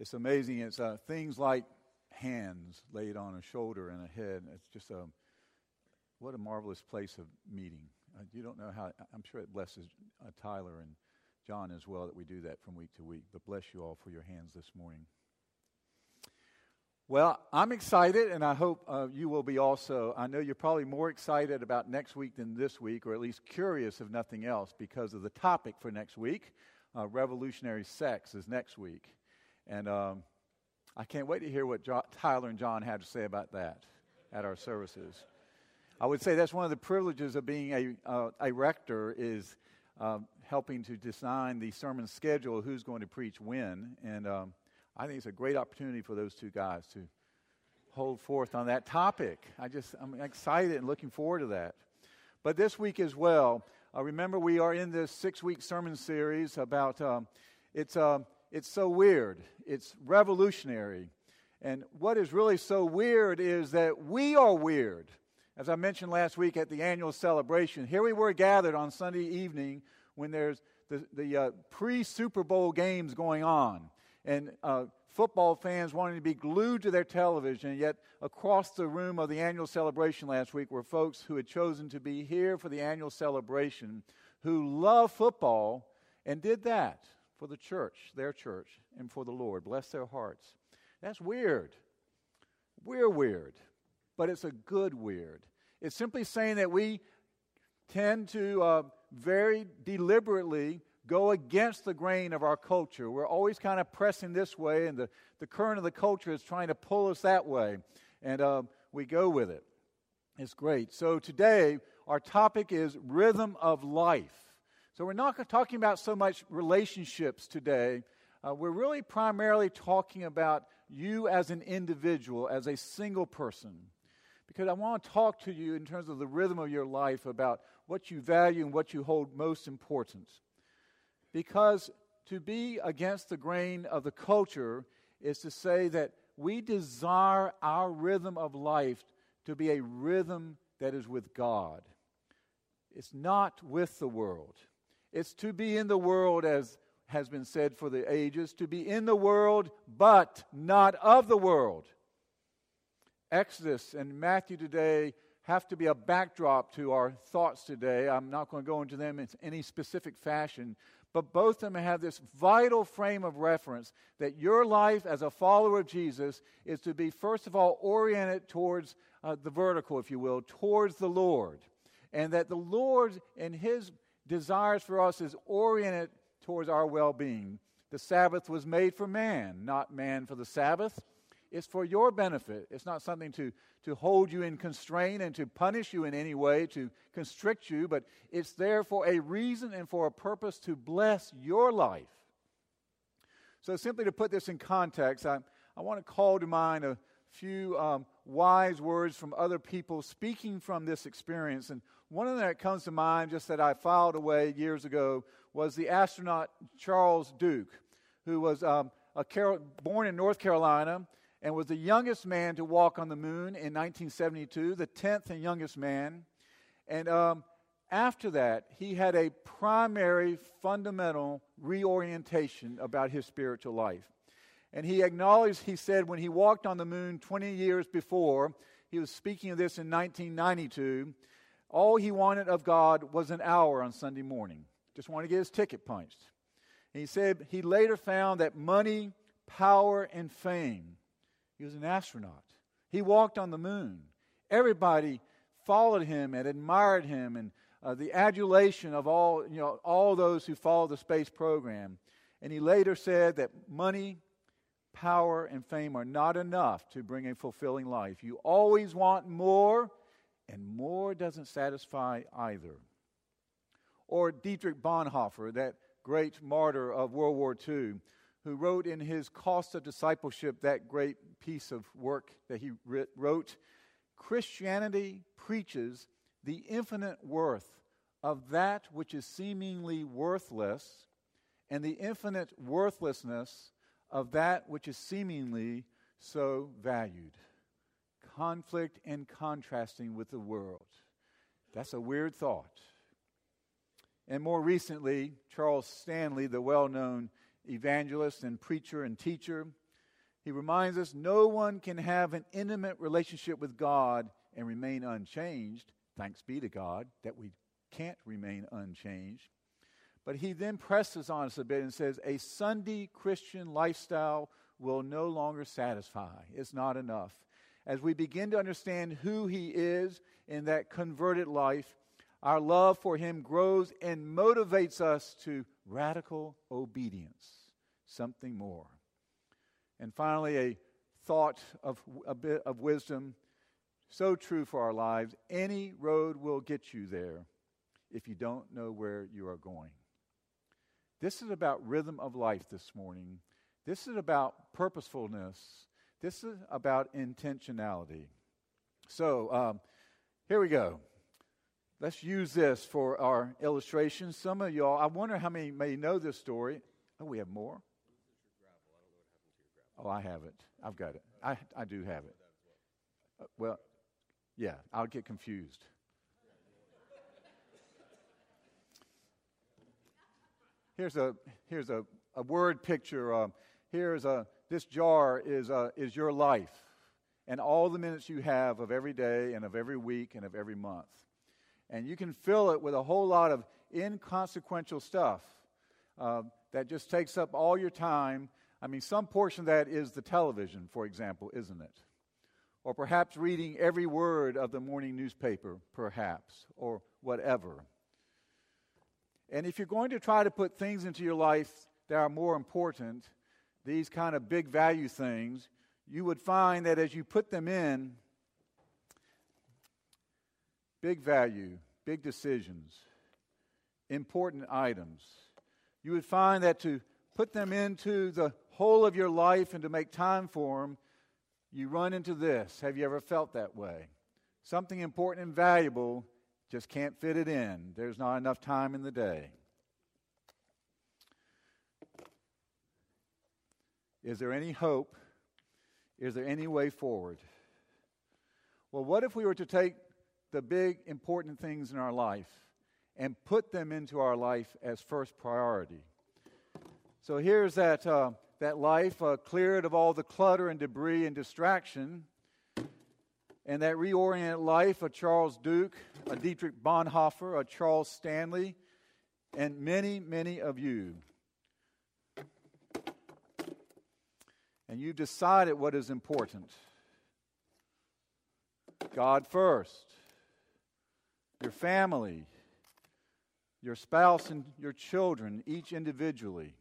it's amazing. It's uh, things like hands laid on a shoulder and a head. It's just a what a marvelous place of meeting. Uh, you don't know how. I'm sure it blesses uh, Tyler and John as well that we do that from week to week. But bless you all for your hands this morning. Well, I'm excited, and I hope uh, you will be also. I know you're probably more excited about next week than this week, or at least curious, if nothing else, because of the topic for next week. Uh, revolutionary sex is next week. And um, I can't wait to hear what jo- Tyler and John had to say about that at our services. I would say that's one of the privileges of being a, uh, a rector is um, helping to design the sermon schedule, who's going to preach when. And um, I think it's a great opportunity for those two guys to hold forth on that topic. I just, I'm excited and looking forward to that. But this week as well, uh, remember we are in this six week sermon series about um, it's, uh, it's so weird, it's revolutionary. And what is really so weird is that we are weird. As I mentioned last week at the annual celebration, here we were gathered on Sunday evening when there's the, the uh, pre Super Bowl games going on and uh, football fans wanting to be glued to their television. Yet, across the room of the annual celebration last week were folks who had chosen to be here for the annual celebration who love football and did that for the church, their church, and for the Lord. Bless their hearts. That's weird. We're weird, but it's a good weird. It's simply saying that we tend to uh, very deliberately go against the grain of our culture. We're always kind of pressing this way, and the, the current of the culture is trying to pull us that way. And uh, we go with it. It's great. So today, our topic is rhythm of life. So we're not talking about so much relationships today. Uh, we're really primarily talking about you as an individual, as a single person. Because I want to talk to you in terms of the rhythm of your life about what you value and what you hold most important. Because to be against the grain of the culture is to say that we desire our rhythm of life to be a rhythm that is with God. It's not with the world. It's to be in the world, as has been said for the ages, to be in the world, but not of the world. Exodus and Matthew today have to be a backdrop to our thoughts today. I'm not going to go into them in any specific fashion, but both of them have this vital frame of reference that your life as a follower of Jesus is to be, first of all, oriented towards uh, the vertical, if you will, towards the Lord. And that the Lord and His desires for us is oriented towards our well being. The Sabbath was made for man, not man for the Sabbath. It's for your benefit. It's not something to, to hold you in constraint and to punish you in any way, to constrict you, but it's there for a reason and for a purpose to bless your life. So, simply to put this in context, I, I want to call to mind a few um, wise words from other people speaking from this experience. And one of them that comes to mind, just that I filed away years ago, was the astronaut Charles Duke, who was um, a Carol, born in North Carolina and was the youngest man to walk on the moon in 1972, the 10th and youngest man. And um, after that, he had a primary, fundamental reorientation about his spiritual life. And he acknowledged, he said, when he walked on the moon 20 years before, he was speaking of this in 1992, all he wanted of God was an hour on Sunday morning. Just wanted to get his ticket punched. And he said he later found that money, power, and fame he was an astronaut. He walked on the moon. Everybody followed him and admired him, and uh, the adulation of all, you know, all those who followed the space program. And he later said that money, power, and fame are not enough to bring a fulfilling life. You always want more, and more doesn't satisfy either. Or Dietrich Bonhoeffer, that great martyr of World War II, who wrote in his Cost of Discipleship that great piece of work that he wrote Christianity preaches the infinite worth of that which is seemingly worthless and the infinite worthlessness of that which is seemingly so valued. Conflict and contrasting with the world. That's a weird thought. And more recently, Charles Stanley, the well known evangelist and preacher and teacher, he reminds us no one can have an intimate relationship with God and remain unchanged. Thanks be to God that we can't remain unchanged. But he then presses on us a bit and says, a Sunday Christian lifestyle will no longer satisfy. It's not enough. As we begin to understand who he is in that converted life, our love for him grows and motivates us to radical obedience, something more. And finally, a thought of a bit of wisdom, so true for our lives. Any road will get you there if you don't know where you are going. This is about rhythm of life this morning. This is about purposefulness. This is about intentionality. So, um, here we go. Let's use this for our illustration. Some of y'all, I wonder how many may know this story. Oh, we have more? Oh, I have it. I've got it. I, I do have it. Uh, well, yeah, I'll get confused. Here's a, here's a, a word picture. Um, here's a, this jar is, uh, is your life and all the minutes you have of every day and of every week and of every month. And you can fill it with a whole lot of inconsequential stuff uh, that just takes up all your time. I mean, some portion of that is the television, for example, isn't it? Or perhaps reading every word of the morning newspaper, perhaps, or whatever. And if you're going to try to put things into your life that are more important, these kind of big value things, you would find that as you put them in, big value, big decisions, important items, you would find that to put them into the whole of your life and to make time for them, you run into this. Have you ever felt that way? Something important and valuable just can't fit it in. There's not enough time in the day. Is there any hope? Is there any way forward? Well, what if we were to take the big, important things in our life and put them into our life as first priority? So here's that, uh, that life uh, cleared of all the clutter and debris and distraction and that reoriented life of Charles Duke, a Dietrich Bonhoeffer, a Charles Stanley, and many, many of you. And you've decided what is important God first, your family, your spouse, and your children, each individually.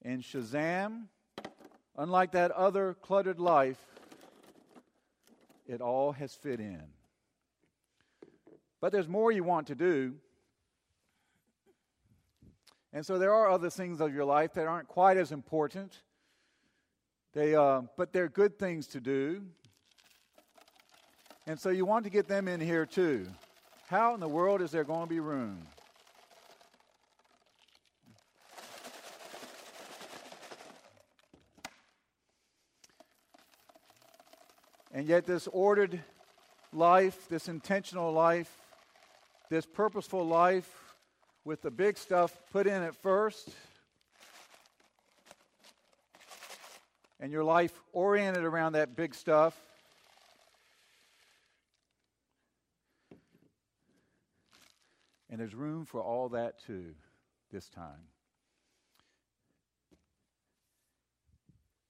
And Shazam, unlike that other cluttered life, it all has fit in. But there's more you want to do. And so there are other things of your life that aren't quite as important. They, uh, but they're good things to do. And so you want to get them in here too. How in the world is there going to be room? And yet, this ordered life, this intentional life, this purposeful life with the big stuff put in at first, and your life oriented around that big stuff. And there's room for all that too this time.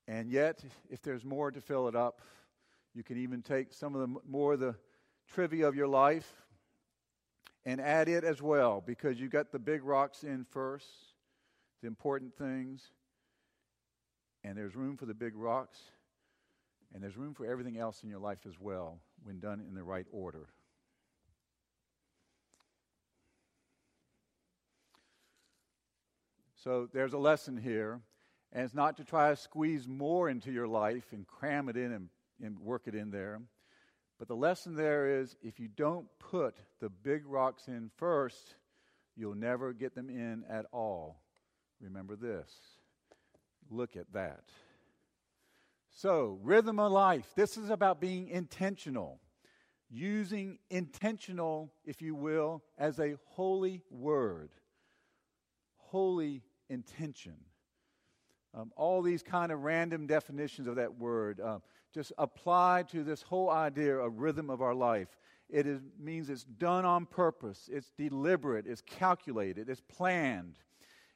And yet, if there's more to fill it up, you can even take some of the more of the trivia of your life and add it as well because you've got the big rocks in first, the important things, and there's room for the big rocks, and there's room for everything else in your life as well when done in the right order. So there's a lesson here, and it's not to try to squeeze more into your life and cram it in and and work it in there. But the lesson there is if you don't put the big rocks in first, you'll never get them in at all. Remember this. Look at that. So, rhythm of life. This is about being intentional, using intentional, if you will, as a holy word. Holy intention. Um, all these kind of random definitions of that word uh, just apply to this whole idea of rhythm of our life. It is, means it's done on purpose, it's deliberate, it's calculated, it's planned,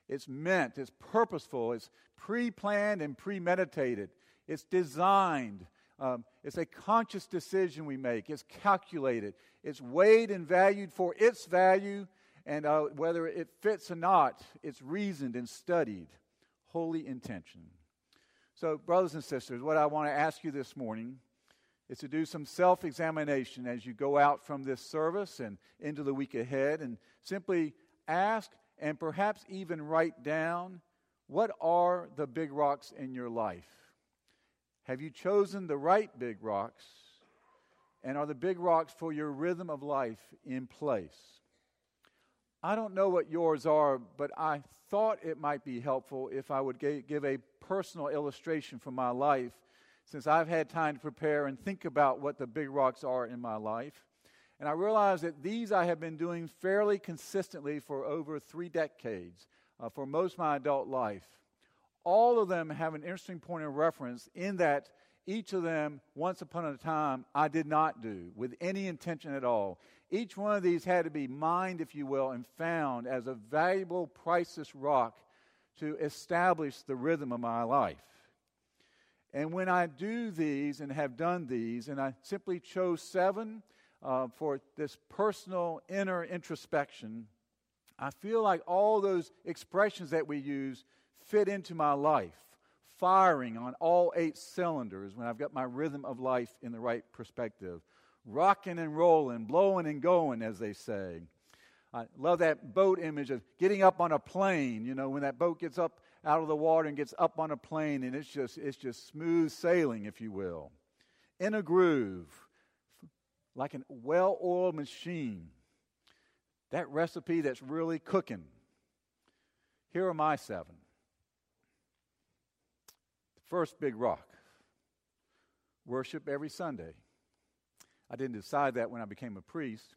it's meant, it's purposeful, it's pre planned and premeditated, it's designed. Um, it's a conscious decision we make. It's calculated. It's weighed and valued for its value, and uh, whether it fits or not, it's reasoned and studied. Holy intention. So, brothers and sisters, what I want to ask you this morning is to do some self examination as you go out from this service and into the week ahead and simply ask and perhaps even write down what are the big rocks in your life? Have you chosen the right big rocks? And are the big rocks for your rhythm of life in place? I don't know what yours are, but I thought it might be helpful if I would give a personal illustration from my life since I've had time to prepare and think about what the big rocks are in my life. And I realized that these I have been doing fairly consistently for over three decades, uh, for most of my adult life. All of them have an interesting point of reference in that each of them, once upon a time, I did not do with any intention at all. Each one of these had to be mined, if you will, and found as a valuable, priceless rock to establish the rhythm of my life. And when I do these and have done these, and I simply chose seven uh, for this personal inner introspection, I feel like all those expressions that we use fit into my life, firing on all eight cylinders when I've got my rhythm of life in the right perspective, rocking and rolling, blowing and going, as they say. I love that boat image of getting up on a plane. You know, when that boat gets up out of the water and gets up on a plane, and it's just it's just smooth sailing, if you will, in a groove, like a well-oiled machine. That recipe that's really cooking. Here are my seven. First big rock. Worship every Sunday. I didn't decide that when I became a priest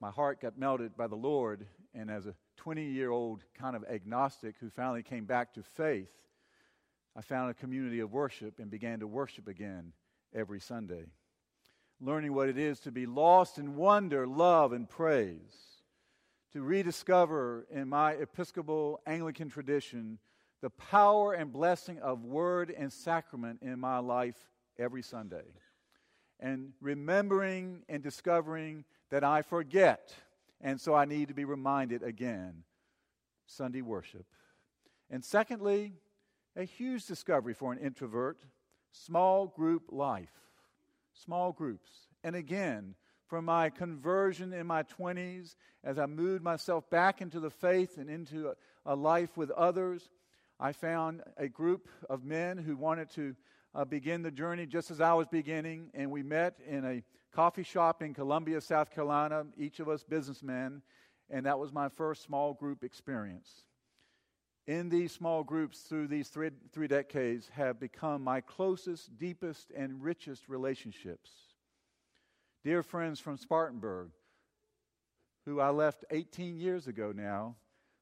my heart got melted by the Lord, and as a 20 year old kind of agnostic who finally came back to faith, I found a community of worship and began to worship again every Sunday. Learning what it is to be lost in wonder, love, and praise. To rediscover in my Episcopal Anglican tradition the power and blessing of word and sacrament in my life every Sunday. And remembering and discovering that I forget. And so I need to be reminded again Sunday worship. And secondly, a huge discovery for an introvert small group life. Small groups. And again, from my conversion in my 20s, as I moved myself back into the faith and into a, a life with others, I found a group of men who wanted to uh, begin the journey just as I was beginning, and we met in a coffee shop in Columbia, South Carolina, each of us businessmen, and that was my first small group experience. In these small groups through these three, three decades have become my closest, deepest, and richest relationships. Dear friends from Spartanburg, who I left 18 years ago now,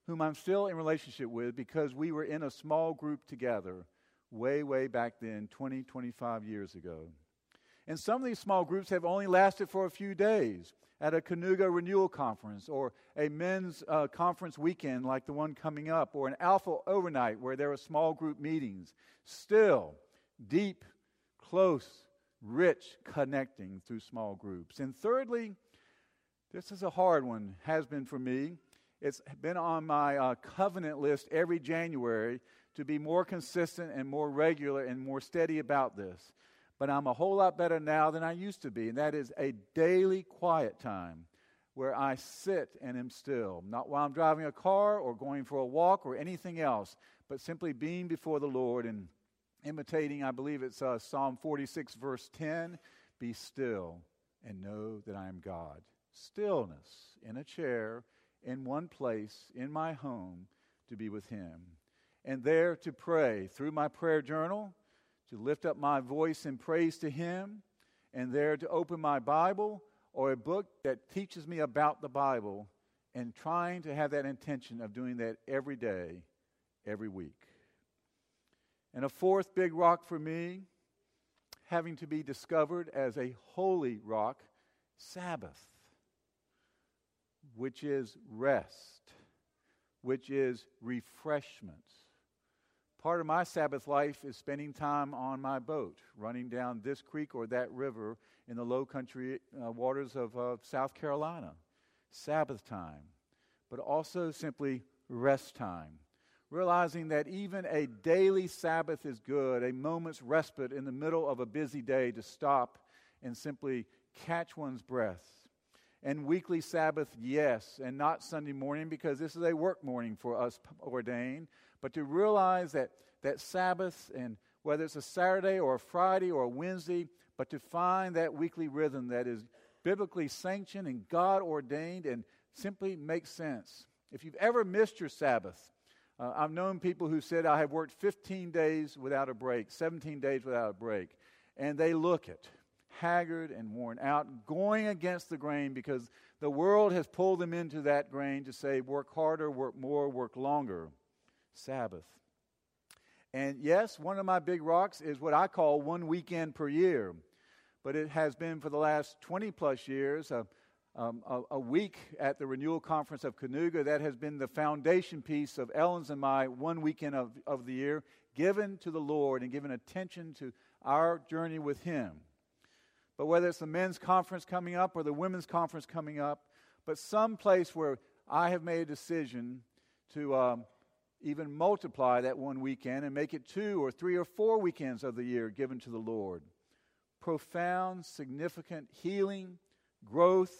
whom I'm still in relationship with because we were in a small group together way, way back then, 20, 25 years ago. And some of these small groups have only lasted for a few days at a Kanuga renewal conference or a men's uh, conference weekend like the one coming up or an Alpha overnight where there are small group meetings. Still, deep, close, rich connecting through small groups. And thirdly, this is a hard one, has been for me. It's been on my uh, covenant list every January to be more consistent and more regular and more steady about this but I'm a whole lot better now than I used to be. And that is a daily quiet time where I sit and am still, not while I'm driving a car or going for a walk or anything else, but simply being before the Lord and imitating, I believe it's uh, Psalm 46, verse 10 Be still and know that I am God. Stillness in a chair, in one place, in my home, to be with Him. And there to pray through my prayer journal to lift up my voice in praise to Him, and there to open my Bible or a book that teaches me about the Bible, and trying to have that intention of doing that every day, every week. And a fourth big rock for me, having to be discovered as a holy rock, Sabbath, which is rest, which is refreshment. Part of my Sabbath life is spending time on my boat, running down this creek or that river in the low country uh, waters of uh, South Carolina. Sabbath time, but also simply rest time. Realizing that even a daily Sabbath is good, a moment's respite in the middle of a busy day to stop and simply catch one's breath. And weekly Sabbath, yes, and not Sunday morning because this is a work morning for us ordained, but to realize that, that Sabbath, and whether it's a Saturday or a Friday or a Wednesday, but to find that weekly rhythm that is biblically sanctioned and God ordained and simply makes sense. If you've ever missed your Sabbath, uh, I've known people who said, I have worked 15 days without a break, 17 days without a break, and they look it, haggard and worn out, going against the grain because the world has pulled them into that grain to say, work harder, work more, work longer. Sabbath. And yes, one of my big rocks is what I call one weekend per year. But it has been for the last 20 plus years, uh, um, a, a, week at the Renewal Conference of Kanuga. That has been the foundation piece of Ellen's and my one weekend of, of the year, given to the Lord and given attention to our journey with Him. But whether it's the men's conference coming up or the women's conference coming up, but some place where I have made a decision to um, even multiply that one weekend and make it two or three or four weekends of the year given to the Lord. Profound, significant healing, growth,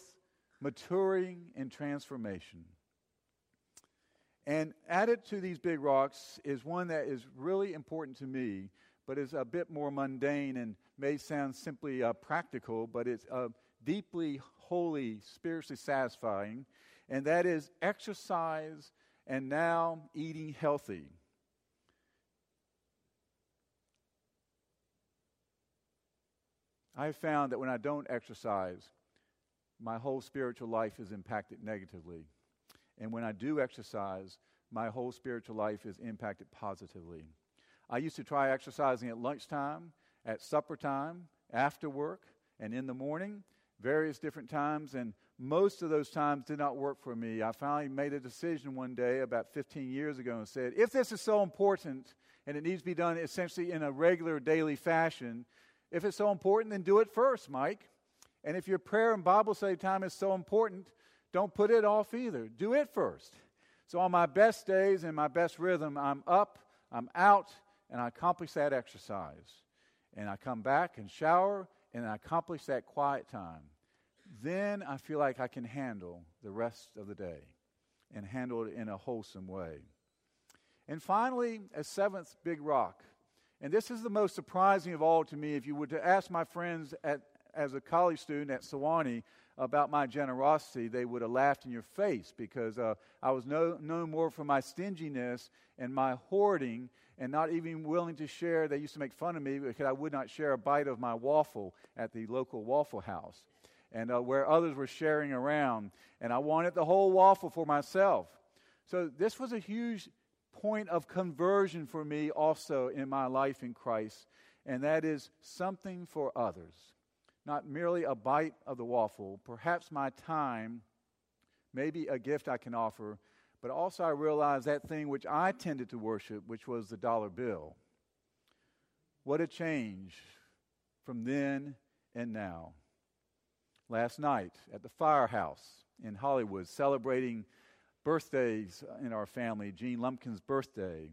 maturing, and transformation. And added to these big rocks is one that is really important to me, but is a bit more mundane and may sound simply uh, practical, but it's uh, deeply holy, spiritually satisfying, and that is exercise and now eating healthy. I have found that when I don't exercise, my whole spiritual life is impacted negatively. And when I do exercise, my whole spiritual life is impacted positively. I used to try exercising at lunchtime, at supper time, after work, and in the morning, various different times, and most of those times did not work for me. I finally made a decision one day about 15 years ago and said, if this is so important and it needs to be done essentially in a regular daily fashion, if it's so important, then do it first, Mike. And if your prayer and Bible study time is so important, don't put it off either. Do it first. So on my best days and my best rhythm, I'm up, I'm out, and I accomplish that exercise. And I come back and shower, and I accomplish that quiet time then I feel like I can handle the rest of the day and handle it in a wholesome way. And finally, a seventh big rock. And this is the most surprising of all to me. If you were to ask my friends at, as a college student at Sewanee about my generosity, they would have laughed in your face because uh, I was no, known more for my stinginess and my hoarding and not even willing to share. They used to make fun of me because I would not share a bite of my waffle at the local Waffle House and uh, where others were sharing around. And I wanted the whole waffle for myself. So this was a huge point of conversion for me also in my life in Christ, and that is something for others. Not merely a bite of the waffle, perhaps my time, maybe a gift I can offer, but also I realized that thing which I tended to worship, which was the dollar bill. What a change from then and now last night at the firehouse in Hollywood celebrating birthdays in our family, Gene Lumpkin's birthday,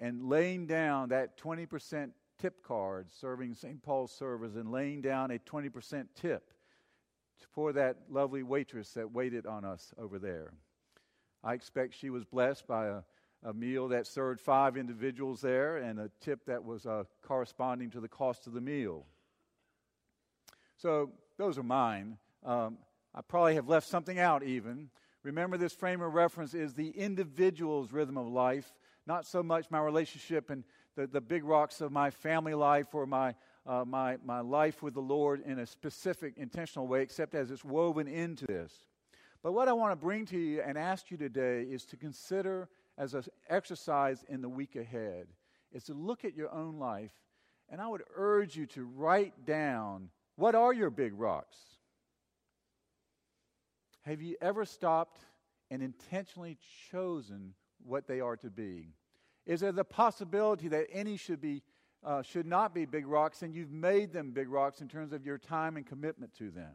and laying down that 20% tip card, serving St. Paul's servers, and laying down a 20% tip for that lovely waitress that waited on us over there. I expect she was blessed by a, a meal that served five individuals there and a tip that was uh, corresponding to the cost of the meal. So those are mine. Um, I probably have left something out even. Remember, this frame of reference is the individual's rhythm of life, not so much my relationship and the, the big rocks of my family life or my, uh, my, my life with the Lord in a specific, intentional way, except as it's woven into this. But what I want to bring to you and ask you today is to consider as an exercise in the week ahead is to look at your own life, and I would urge you to write down what are your big rocks? Have you ever stopped and intentionally chosen what they are to be? Is there the possibility that any should be uh, should not be big rocks, and you've made them big rocks in terms of your time and commitment to them?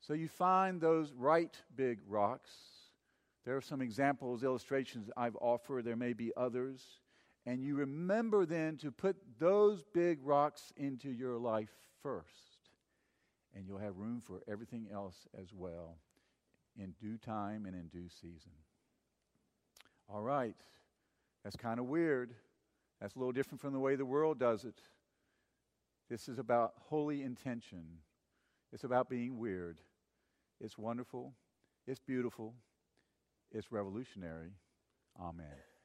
So you find those right big rocks. There are some examples, illustrations I've offered. There may be others. And you remember then to put those big rocks into your life first. And you'll have room for everything else as well in due time and in due season. All right. That's kind of weird. That's a little different from the way the world does it. This is about holy intention. It's about being weird. It's wonderful. It's beautiful. It's revolutionary. Amen.